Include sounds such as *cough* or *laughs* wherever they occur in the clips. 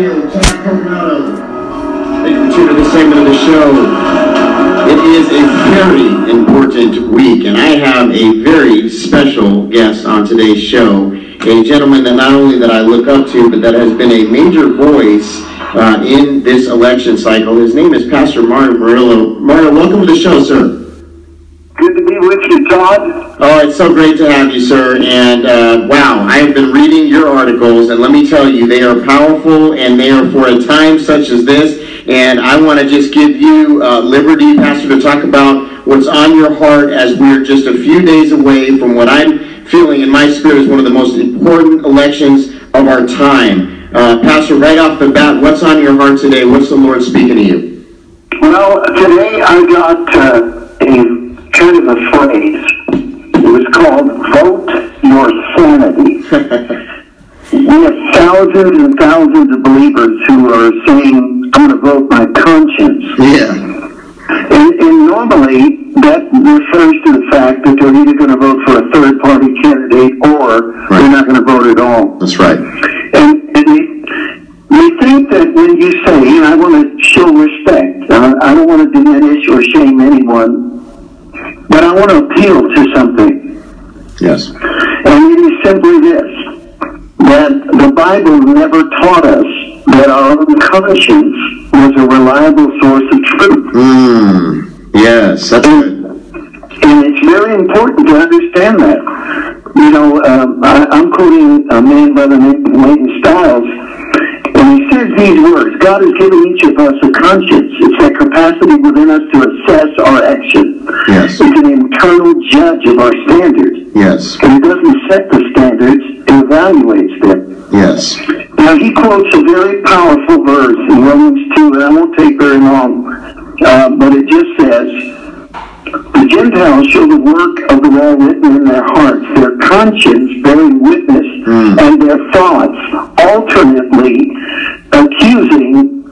you? Todd Coronado. Thank you for tuning segment of the show. It is a very important week, and I have a very special guest on today's show. A gentleman that not only that I look up to, but that has been a major voice uh, in this election cycle. His name is Pastor Mario Murillo. Mario, welcome to the show, sir. Good to be with you, Todd. Oh, it's so great to have you, sir. And uh, wow, I have been reading your articles, and let me tell you, they are powerful and they are for a time such as this. And I want to just give you uh, liberty, Pastor, to talk about what's on your heart as we're just a few days away from what I'm feeling in my spirit is one of the most important elections of our time. Uh, Pastor, right off the bat, what's on your heart today? What's the Lord speaking to you? Well, today I got called Vote Your Sanity. *laughs* we have thousands and thousands of believers who are saying, I'm going to vote my conscience. Yeah. And, and normally that refers to the fact that they're either going to vote for a third party candidate or Right. they're not going to vote at all. That's right. And, and they, they think that when you say, I want to show respect, uh, I don't want to diminish or shame anyone, but I want to appeal to something. Yes. And it is simply this that the Bible never taught us that our own conscience was a reliable source of truth. Mm, yes, that's good. And it's very important to understand that. You know, um, I, I'm quoting a man by the name of Wayne Stiles, and these words God has given each of us a conscience. It's that capacity within us to assess our action. Yes. It's an internal judge of our standards. Yes. And it doesn't set the standards, it evaluates them. Yes. Now, he quotes a very powerful verse in Romans 2, and I won't take very long, uh, but it just says, The Gentiles show the work of the law written in their hearts, their conscience bearing witness, Mm. and their thoughts alternately accusing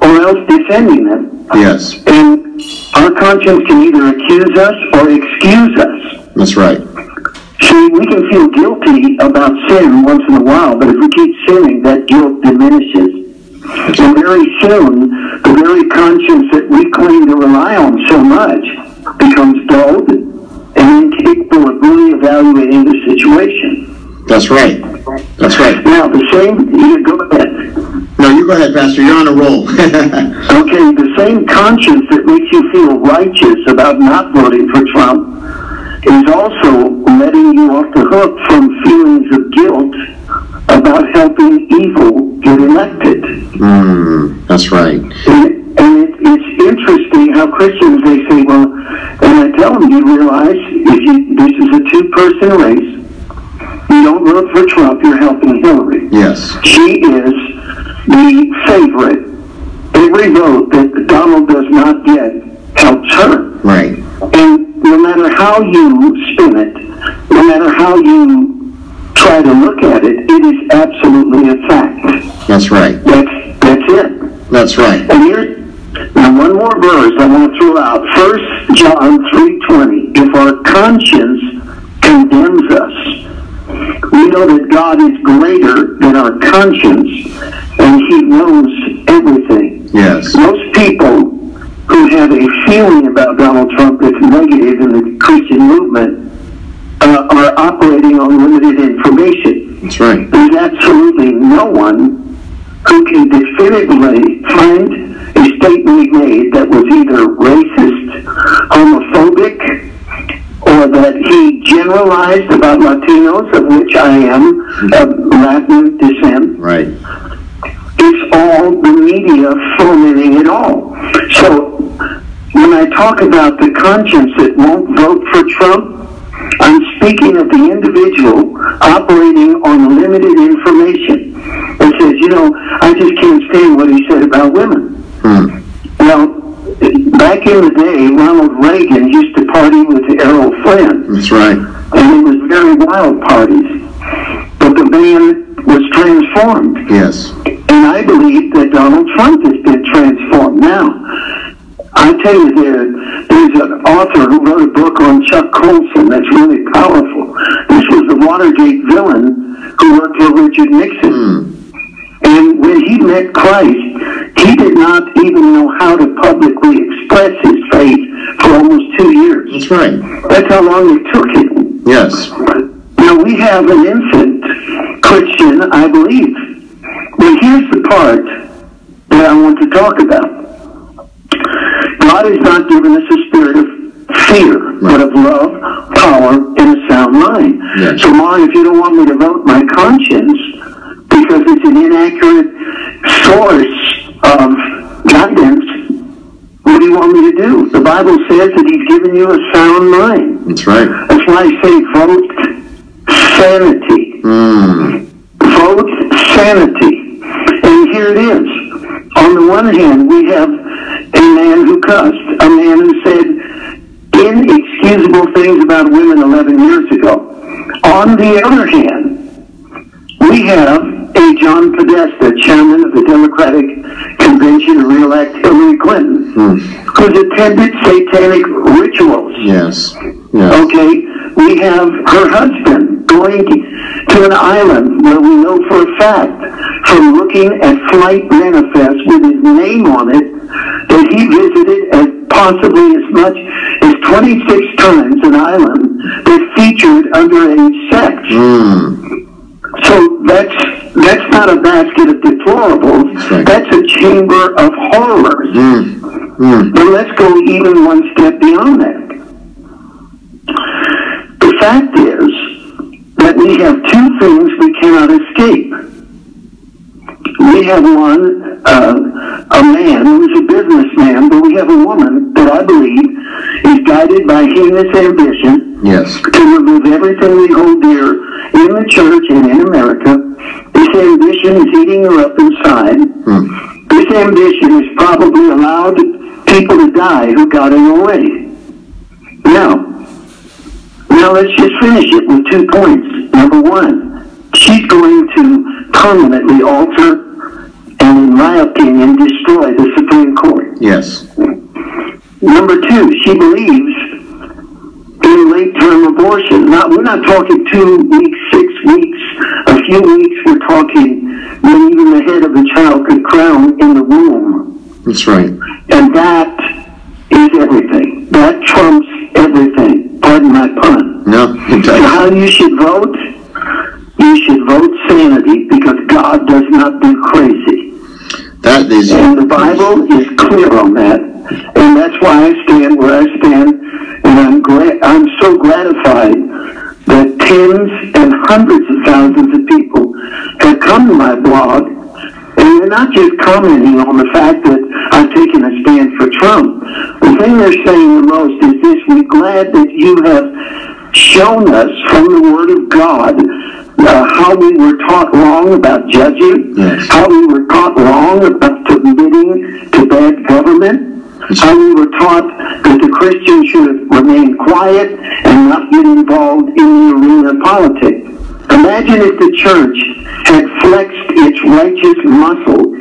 or else defending them. Yes. And our conscience can either accuse us or excuse us. That's right. See, we can feel guilty about sin once in a while, but if we keep sinning, that guilt diminishes. And very soon, the very conscience that we claim to rely on so much becomes dulled and incapable of really evaluating the situation. That's right. That's right. Now, the same, you go ahead. You go ahead, Pastor. You're on a roll. *laughs* Okay, the same conscience that makes you feel righteous about not voting for Trump is also letting you off the hook from feelings of guilt about helping evil get elected. mm, that's right. And, and it, it's interesting how Christians they say, well, and I tell them, you realize if you, this is a two-person race. You don't vote for Trump, you're helping Hillary. Yes. She is the favorite. Every vote that Donald does not get helps her. Right. And no matter how you spin it, no matter how you try to look at it, it is absolutely a fact. That's right. That's that's it. That's right. And here, now one more verse I want to throw out. First John three twenty. If our conscience condemns us, we know that God is greater than our conscience, and He knows everything. Yes. Most people who have a feeling about Donald Trump that's negative in the Christian movement uh, are operating on limited information. That's right. There's absolutely no one who can definitively find a statement made that was either racist, homophobic, or that he generalized about Latinos, of which I am of Latin descent Right. it's all the media fomenting it all. So when I talk about the conscience that won't vote for Trump, I'm speaking of the individual operating on limited information that says, you know, I just can't stand what he said about women. Hmm. Well, back in the day, Ronald Reagan used party with Errol Flynn That's right. and it was very wild parties. But the man was transformed. Yes. And I believe that Donald Trump has been transformed. Now, I tell you, there, there's an author who wrote a book on Chuck Colson that's really powerful. This was the Watergate villain who worked for Richard Nixon. Hmm. And when he met Christ, he did not even know how to publicly express his faith for almost two years. That's right. That's how long it took him. Yes. Now we have an infant Christian, I believe. But here's the part that I want to talk about. God has not given us a spirit of fear, but of love, power, and a sound mind. Yes. So, Mom, if you don't want me to vote my conscience because it's an inaccurate source of guidance, what do you want me to do? The Bible says that He's given you a sound mind. That's right. That's why I say vote sanity. Mm. Vote sanity. And here it is. On the one hand, we have a man who cussed, a man who said inexcusable things about women 11 years ago. On the other hand, we have a John Podesta, chairman of the Democratic Convention to re-elect Hillary Clinton, who's attended satanic rituals. Yes. Yes. Okay, we have her husband going to an island where we know for a fact from looking at flight manifests with his name on it that he visited as possibly as much as 26 times an island that featured underage sex. Mm. So that's that's not a basket of deplorables. That's a chamber of horrors. Mm. Mm. But let's go even one step beyond that. The fact is that we have two things we cannot escape. We have one, uh, a man who's a businessman, but we have a woman that I believe is guided by heinous ambition Yes. to remove everything we hold dear in the church and in ambition is eating her up inside. Mm. This ambition has probably allowed people to die who got in the way. Now, now let's just finish it with two points. Number one, she's going to permanently alter and, in my opinion, destroy the Supreme Court. Yes. Number two, she believes in late-term abortion. Now, we're not talking two weeks, six weeks, a few weeks. We're talking when even the head of the child could crown in the womb. That's right. And that is everything. That trumps everything. Pardon my pun. No, it So how you should vote? You should vote sanity because God does not do crazy. That is. And the Bible is clear on that. And that's why I stand where I stand. And I'm glad, I'm so gratified that tens and hundreds of thousands of people have come to my blog. And they're not just commenting on the fact that I've taken a stand for Trump. The thing they're saying the most is this, we're glad that you have shown us from the Word of God uh, how we were taught wrong about judging, Yes. how we were taught wrong about submitting to bad government, how we were taught that the Christian should remain quiet and not get involved in the arena of politics. Imagine if the church had flexed its righteous muscle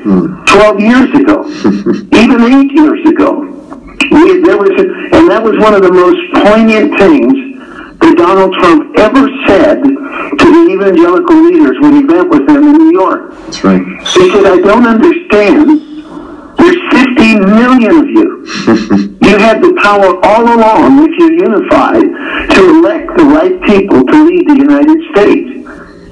12 years ago, *laughs* even 8 years ago. We, there was, and that was one of the most poignant things that Donald Trump ever said to the evangelical leaders when he met with them in New York. That's right. He said, I don't understand. There's 50 million of you. You had the power all along, if you're unified, to elect the right people to lead the United States.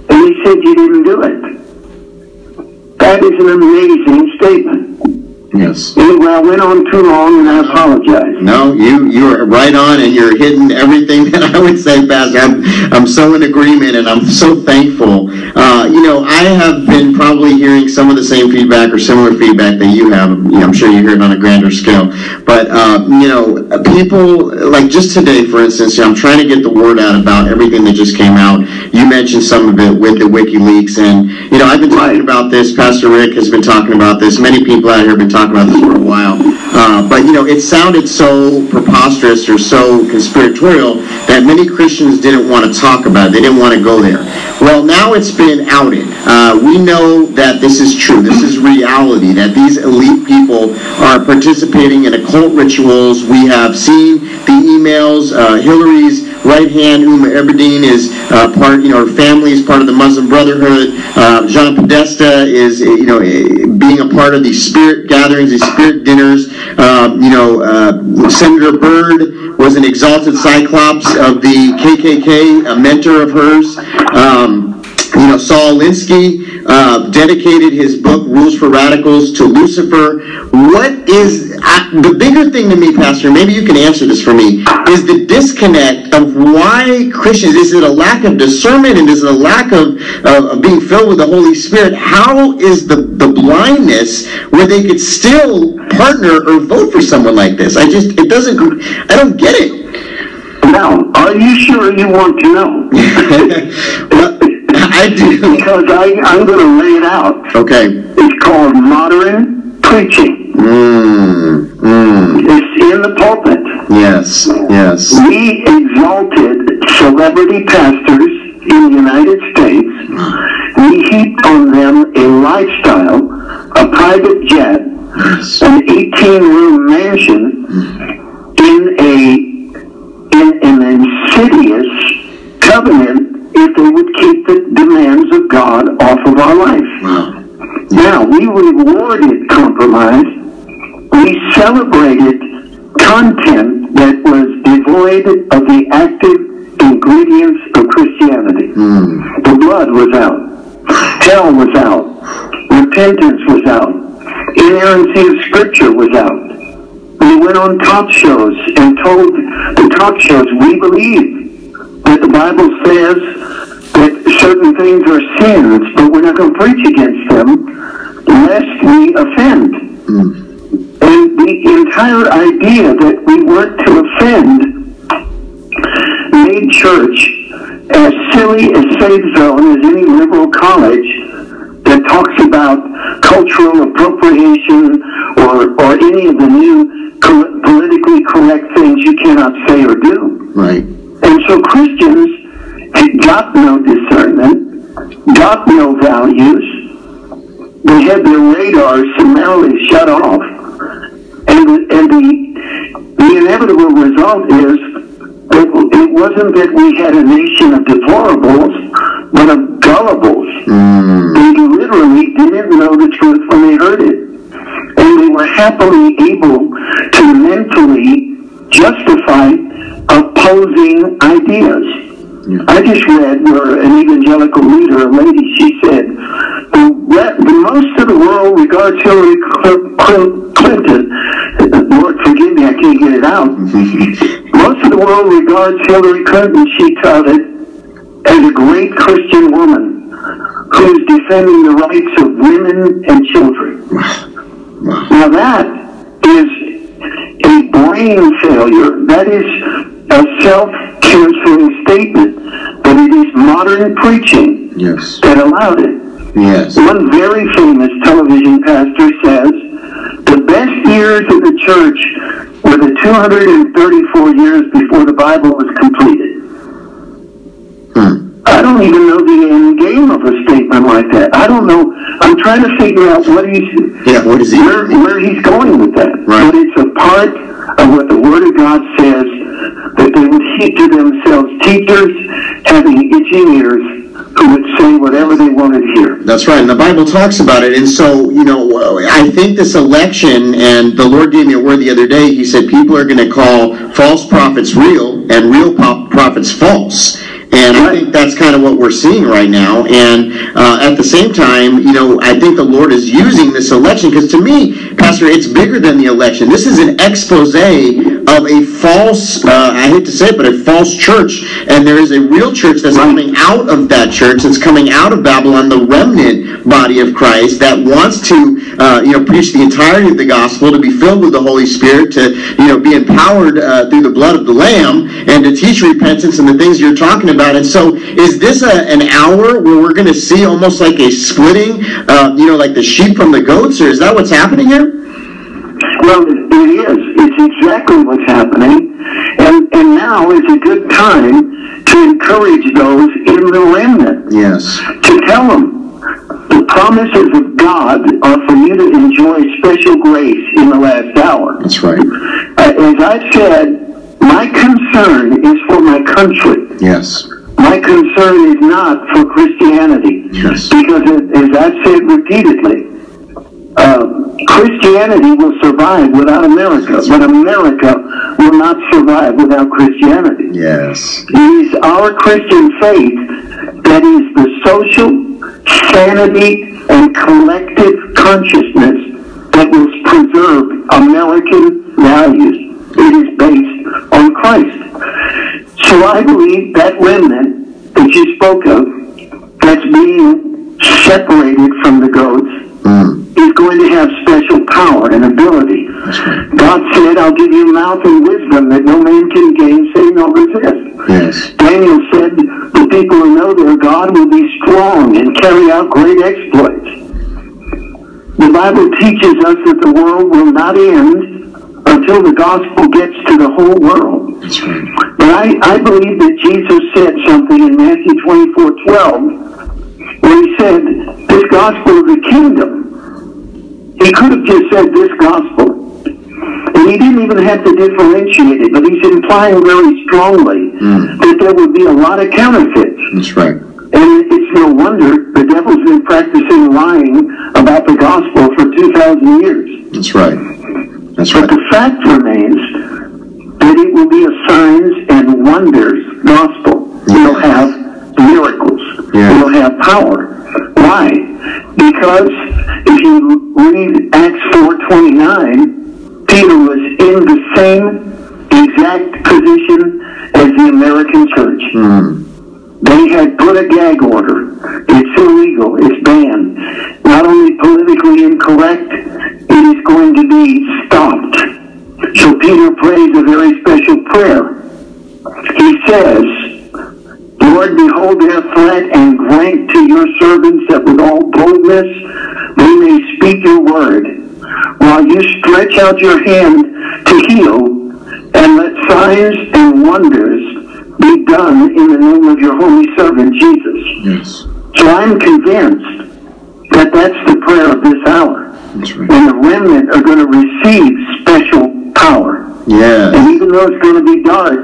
And he said you didn't do it. That is an amazing statement. Yes. Anyway, I went on too long and I apologize. No, you you are right on, and you're hitting everything *laughs* that I would say, Pastor. I'm I'm so in agreement, and I'm so thankful. Uh, you know, I have been probably hearing some of the same feedback or similar feedback that you have. I'm sure you hear it on a grander scale, but uh, you know, people like just today, for instance, you know, I'm trying to get the word out about everything that just came out. You mentioned some of it with the WikiLeaks, and you know, I've been talking about this. Pastor Rick has been talking about this. Many people out here have been talking about this for a while. Uh, but you know, it sounded so preposterous or so conspiratorial that many Christians didn't want to talk about it. They didn't want to go there. Well, now it's been outed. Uh, we know that this is true. This is reality. That these elite people are participating in occult rituals. We have seen the emails. Uh, Hillary's right hand, Huma Abedin, is uh, part. You know, her family is part of the Muslim Brotherhood. Uh, John Podesta is, you know, being a part of these spirit gatherings, these spirit dinners. Um, you know, uh, Senator Byrd was an exalted cyclops of the KKK, a mentor of hers. Um, you know, Saul Alinsky uh, dedicated his book Rules for Radicals to Lucifer. What is I, the bigger thing to me, Pastor? Maybe you can answer this for me. Is the disconnect of why Christians? Is it a lack of discernment and is it a lack of, uh, of being filled with the Holy Spirit? How is the the blindness where they could still partner or vote for someone like this? I just it doesn't. I don't get it. Now, are you sure you want to know? *laughs* well, I do. Because I, I'm going to lay it out. Okay. It's called modern preaching. Mm, mm. It's in the pulpit. Yes, yes. We exalted celebrity pastors in the United States. We heaped on them a lifestyle, a private jet, Yes. an 18-room mansion in a in an insidious covenant if they would keep the demands of God off of our life. Wow. Now, we rewarded compromise. We celebrated content that was devoid of the active ingredients of Christianity. Mm. The blood was out. Hell was out. Repentance was out. Inerrancy of Scripture was out. We went on talk shows and told the talk shows we believe that the Bible says certain things are sins, but we're not going to preach against them lest we offend. Mm. And the entire idea that we weren't to offend made church as silly as Safe Zone as any liberal college that talks about cultural appropriation or, or any of the new co- politically correct things you cannot say or do. Right. And so Christians had got no discernment, got no values. They had their radar summarily shut off. And, the, and the, the inevitable result is it wasn't that we had a nation of deplorables, but of gullibles. Mm. They literally didn't know the truth when they heard it. And they were happily able to mentally justify opposing ideas. Yeah. I just read where an evangelical leader, a lady, she said, the, most of the world regards Hillary Cl- Cl- Clinton, Lord forgive me, I can't get it out. *laughs* Most of the world regards Hillary Clinton, she touted, as a great Christian woman who's defending the rights of women and children. Wow. Now that is a brain failure. That is a self-canceling statement. But it is modern preaching Yes. that allowed it. Yes. One very famous television pastor says, the best years of the church were the 234 years before the Bible was completed. Hmm. I don't even know the end game of a statement like that. I don't know. I'm trying to figure out what he's Yeah. What is he? where, where he's going with that. Right. But it's a part of what the Word of God says that they would heap to themselves teachers having itching ears who would say whatever they wanted to hear. That's right, and the Bible talks about it. And so, you know, I think this election, and the Lord gave me a word the other day. He said people are going to call false prophets real and real prophets false. And I think that's kind of what we're seeing right now. And uh, at the same time, you know, I think the Lord is using this election because to me, Pastor, it's bigger than the election. This is an expose of a false, uh, I hate to say it, but a false church. And there is a real church that's coming out of that church, that's coming out of Babylon, the remnant body of Christ that wants to, uh, you know, preach the entirety of the gospel, to be filled with the Holy Spirit, to, you know, be empowered uh, through the blood of the Lamb, and to teach repentance and the things you're talking about. And so, is this a, an hour where we're going to see almost like a splitting, uh, you know, like the sheep from the goats, or is that what's happening here? Well, it is. It's exactly what's happening. And And, now is a good time to encourage those in the remnant Yes. to tell them the promises of God are for you to enjoy special grace in the last hour. That's right. Uh, As I've said, my concern is for my country. Yes. My concern is not for Christianity. Yes. Because as I've said repeatedly, uh, Christianity will survive without America, but America will not survive without Christianity. Yes. It is our Christian faith that is the social sanity and collective consciousness that will preserve American values. It is based on Christ. So I believe that remnant that you spoke of, that's being separated from the goats, Mm. Is going to have special power and ability. Right. God said, I'll give you mouth and wisdom that no man can gainsay nor resist. Yes. Daniel said, the people who know their God will be strong and carry out great exploits. The Bible teaches us that the world will not end until the gospel gets to the whole world. That's right. But I, I believe that Jesus said something in Matthew 24, 12, where he said, this gospel of the kingdom. He could have just said this gospel. And he didn't even have to differentiate it, but he's implying very strongly hmm. that there would be a lot of counterfeits. That's right. And it's no wonder the devil's been practicing lying about the gospel for 2,000 years. That's right. That's But right. the fact remains that it will be a signs and wonders gospel. It'll have miracles. Yeah. It'll have power. Why? Because if you read Acts 4.29, Peter was in the same exact position as the American church. Mm. They had put a gag order. It's illegal. It's banned. Not only politically incorrect, it is going to be stopped. So Peter prays a very special prayer. He says, Lord, behold their threat and grant to your servants that with all boldness they may speak your word, while you stretch out your hand to heal, and let signs and wonders be done in the name of your holy servant Jesus. Yes. So I'm convinced that that's the prayer of this hour. Right. And the remnant are going to receive special power. Yeah. And even though it's going to be dark,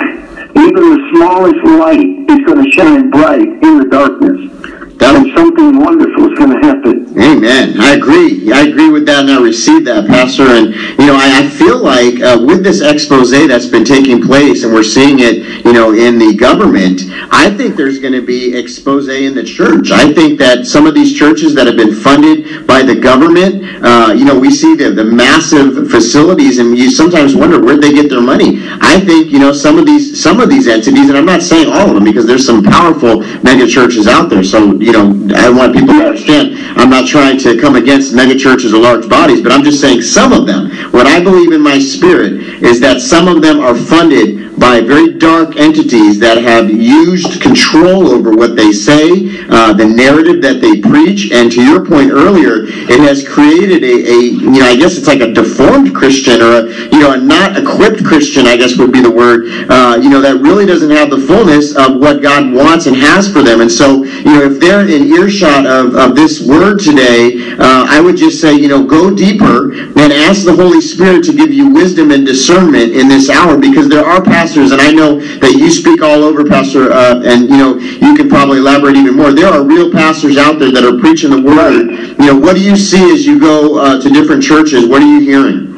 even the smallest light is going to shine bright in the darkness. That And something wonderful is going to happen. Amen. I agree. I agree with that, and I receive that, Pastor. And you know, I, I feel like uh, with this expose that's been taking place, and we're seeing it, you know, in the government. I think there's going to be expose in the church. I think that some of these churches that have been funded by the government, uh, you know, we see the the massive facilities, and you sometimes wonder where they get their money. I think you know some of these some of these entities, and I'm not saying all of them because there's some powerful mega churches out there. So you know, I want people to understand. I'm not trying to come against mega churches or large bodies, but I'm just saying some of them. What I believe in my spirit is that some of them are funded by very dark entities that have used control over what they say, uh, the narrative that they preach, and to your point earlier, it has created a, a you know, I guess it's like a deformed Christian or a, you know, a not equipped Christian, I guess would be the word, uh, you know, that really doesn't have the fullness of what God wants and has for them. And so, you know, if they're in earshot of, of this word today, uh, I would just say, you know, go deeper and ask the Holy Spirit to give you wisdom and discernment in this hour because there are pastors, and I know that you speak all over, Pastor, uh, and, you know, you can probably elaborate even more. There are real pastors out there that are preaching the word. You know, what do you see as you go uh, to different churches? What are you hearing?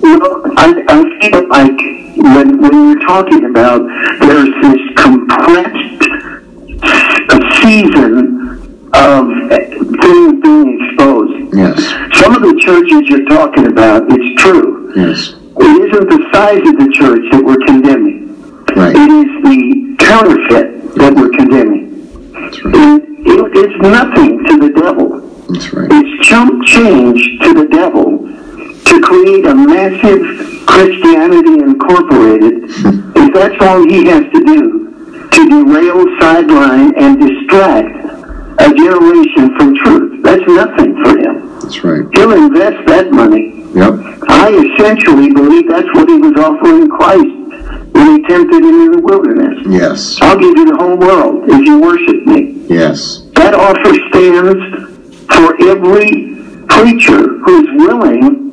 Well, I, I feel like when, when you're talking about there's this compressed season of things being exposed. Yes, Some of the churches you're talking about, it's true. yes, It isn't the size of the church that we're condemning. right. It is the counterfeit that we're condemning. That's right. And it, it's nothing to the devil. That's right. It's chump change to the devil to create a massive Christianity Incorporated hmm. if that's all he has to do to derail, sideline, and distract a generation from truth. That's nothing for him. That's right. He'll invest that money. Yep. I essentially believe that's what he was offering Christ when he tempted him in the wilderness. Yes. I'll give you the whole world if you worship me. Yes. That offer stands for every preacher who's willing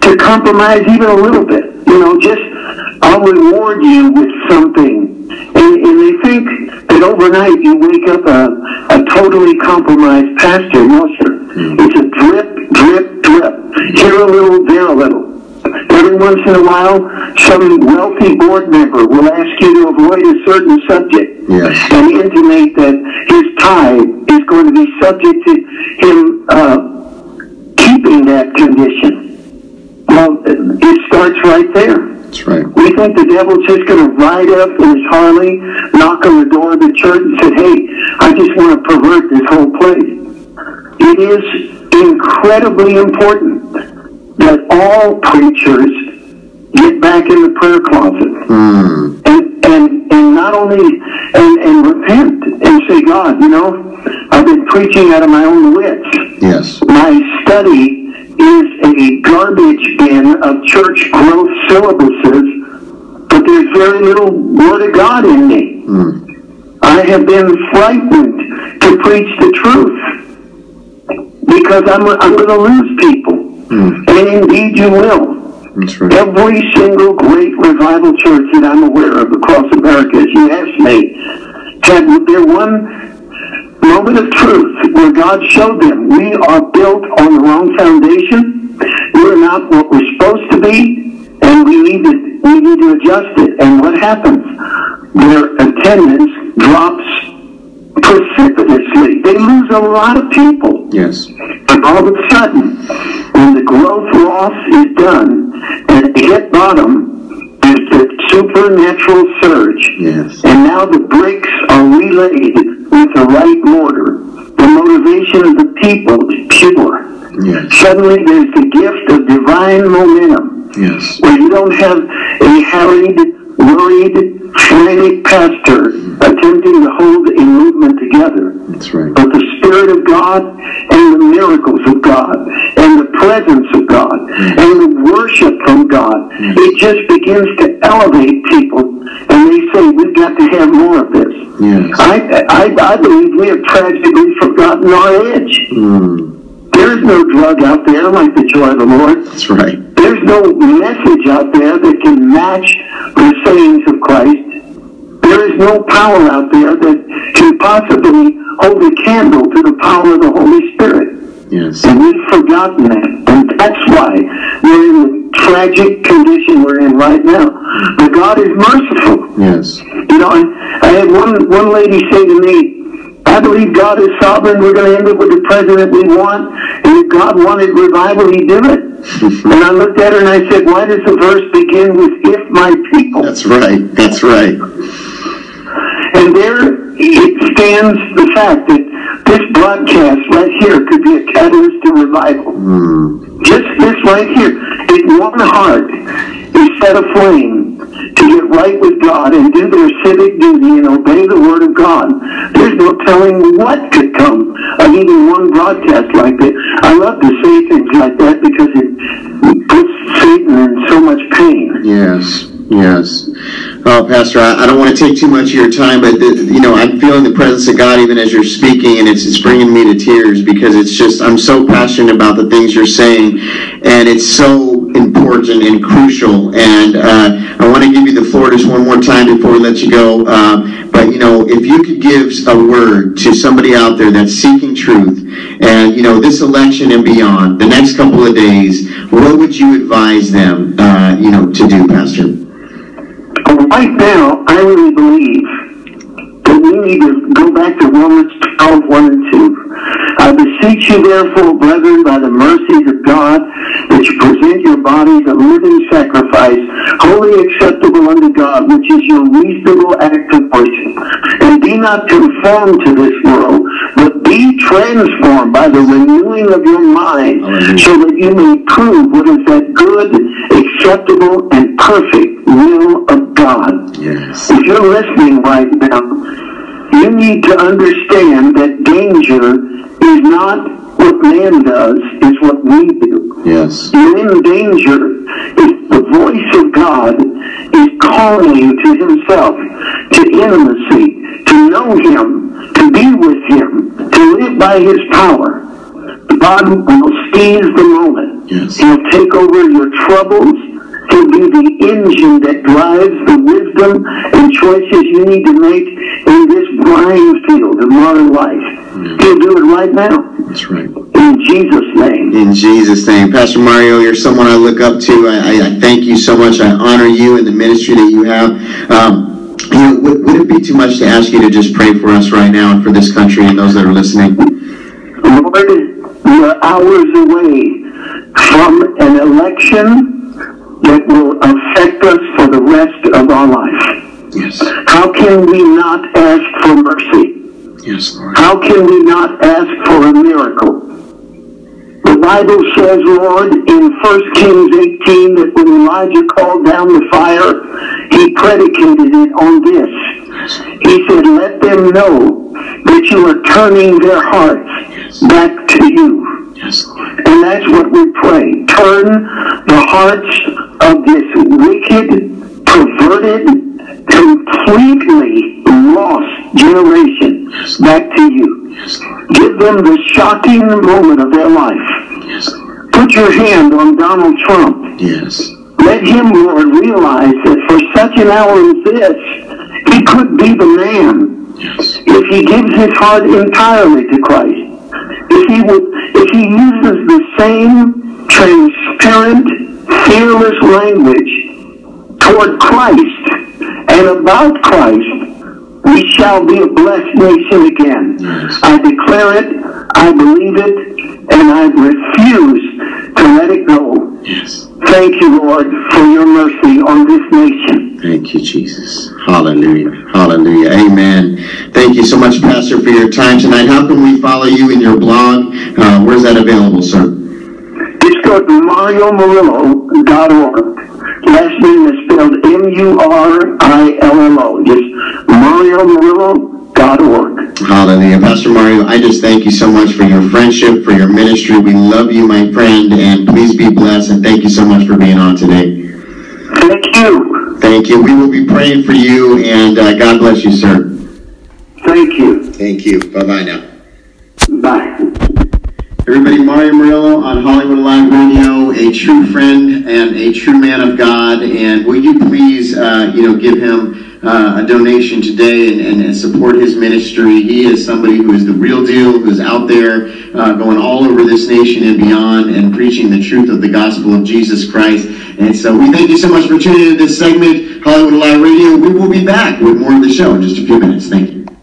to compromise even a little bit. You know, just I'll reward you with something. And, and they think that overnight you wake up a, a totally compromised pastor. No, sir. It's a drip, drip, drip. Here a little, there a little. Every once in a while, some wealthy board member will ask you to avoid a certain subject Yes. and intimate that his tithe is going to be subject to him uh, keeping that condition. Well, it starts right there. That's right. We think the devil's just going to ride up in his Harley, knock on the door of the church, and say, "Hey, I just want to pervert this whole place." It is incredibly important that all preachers get back in the prayer closet Mm. and and and not only and and repent and say, God, you know, I've been preaching out of my own wits. Yes. My study is a garbage bin of church growth syllabuses, but there's very little Word of God in me. Mm. I have been frightened to preach the truth because I'm, I'm going to lose people. Mm. And indeed you will. Right. Every single great revival church that I'm aware of across America, as you asked me, had their one moment of truth where God showed them we are built on the wrong foundation. We're not what we're supposed to be, and we need to we need to adjust it. And what happens? Their attendance drops precipitously. They lose a lot of people. Yes. And all of a sudden, when the growth loss is done and it hit bottom, there's the supernatural surge. Yes. And now the bricks are relayed with the right mortar. The motivation of the people is pure. Yes. Suddenly there's the gift of divine momentum Yes. where you don't have a harried, worried, frantic pastor attempting to hold a movement together That's right. but the Spirit of God and the miracles of God and the presence of God and the worship from God. It just begins to elevate people and they say, we've got to have more of this. Yes. I, I, I believe we have tragically forgotten our edge. Mm. There is no drug out there like the joy of the Lord. That's right. There's no message out there that can match the sayings of Christ. There is no power out there that can possibly hold a candle to the power of the Holy Spirit. Yes. And we've forgotten that. And that's why we're in the tragic condition we're in right now. But God is merciful. Yes. You know, and I had one, one lady say to me, I believe God is sovereign. We're going to end up with the president we want. And if God wanted revival, he'd do it. And I looked at her and I said, why does the verse begin with, if my people? That's right. That's right. And there it stands the fact that this broadcast right here could be a catalyst to revival. Mm. Just this right here. If one heart is set aflame to get right with God and do their civic duty and obey the word of God, there's no telling what could come of even one broadcast like this. I love to say things like that because it puts Satan in so much pain. Yes. Yes. Oh, Pastor, I, I don't want to take too much of your time, but the, you know, I'm feeling the presence of God even as you're speaking, and it's it's bringing me to tears because it's just I'm so passionate about the things you're saying, and it's so important and crucial. And uh, I want to give you the floor just one more time before we let you go. Uh, but you know, if you could give a word to somebody out there that's seeking truth, and you know, this election and beyond, the next couple of days, what would you advise them, uh, you know, to do, Pastor? Right now, I really believe that we need to go back to Romans 12, 1 and 2. I beseech you, therefore, brethren, by the mercies of God, that you present your bodies a living sacrifice, wholly acceptable unto God, which is your reasonable act of worship. And be not conformed to this world, be transformed by the renewing of your mind, Hallelujah. so that you may prove what is that good, acceptable, and perfect will of God. Yes. If you're listening right now, you need to understand that danger is not what man does, it's what we do. Yes. You're in danger if the voice of God is calling you to himself, to intimacy, to know him, to be with him, to live by his power. God will seize the moment. Yes. He'll take over your troubles. He'll be the engine that drives the wisdom and choices you need to make in this blind field of modern life. He'll do it right now. That's right. In Jesus' name. In Jesus' name. Pastor Mario, you're someone I look up to. I, I, thank you so much. I honor you and the ministry that you have. Um, you know, would, would it be too much to ask you to just pray for us right now and for this country and those that are listening? Lord, we're hours away from an election that will affect us for the rest of our life. Yes. How can we not ask for mercy? Yes, Lord. How can we not ask for a miracle? The Bible says, Lord, in 1 Kings 18, that when Elijah called down the fire, he predicated it on this. He said, let them know that you are turning their hearts back to you. Yes, Lord. And that's what we pray. Turn the hearts of this wicked, perverted, completely lost generation back to you. Yes, Give them the shocking moment of their life. Yes, Put your hand on Donald Trump. Yes. Let him, Lord, realize that for such an hour as this, he could be the man Yes. if he gives his heart entirely to Christ, if he would, if he uses the same transparent, fearless language toward Christ and about Christ, we shall be a blessed nation again. Yes. I declare it, I believe it, and I refuse to let it go. Yes. Thank you, Lord, for your mercy on this nation. Thank you, Jesus. Hallelujah. Hallelujah. Amen. Thank you so much, Pastor, for your time tonight. How can we follow you in your blog? Uh, where's that available, sir? Just go to mariomurillo.org. Last name is spelled M-U-R-I-L-L-O. Just Hallelujah. Pastor Mario, I just thank you so much for your friendship, for your ministry. We love you, my friend, and please be blessed. And thank you so much for being on today. Thank you. Thank you. We will be praying for you, and uh, God bless you, sir. Thank you. Thank you. Bye bye now. Bye. Everybody, Mario Murillo on Hollywood Live Radio, a true friend and a true man of God. And will you please, uh, you know, give him uh, a donation today and, and, and support his ministry? He is somebody who is the real deal, who's out there uh, going all over this nation and beyond and preaching the truth of the gospel of Jesus Christ. And so we thank you so much for tuning in to this segment, Hollywood Live Radio. We will be back with more of the show in just a few minutes. Thank you.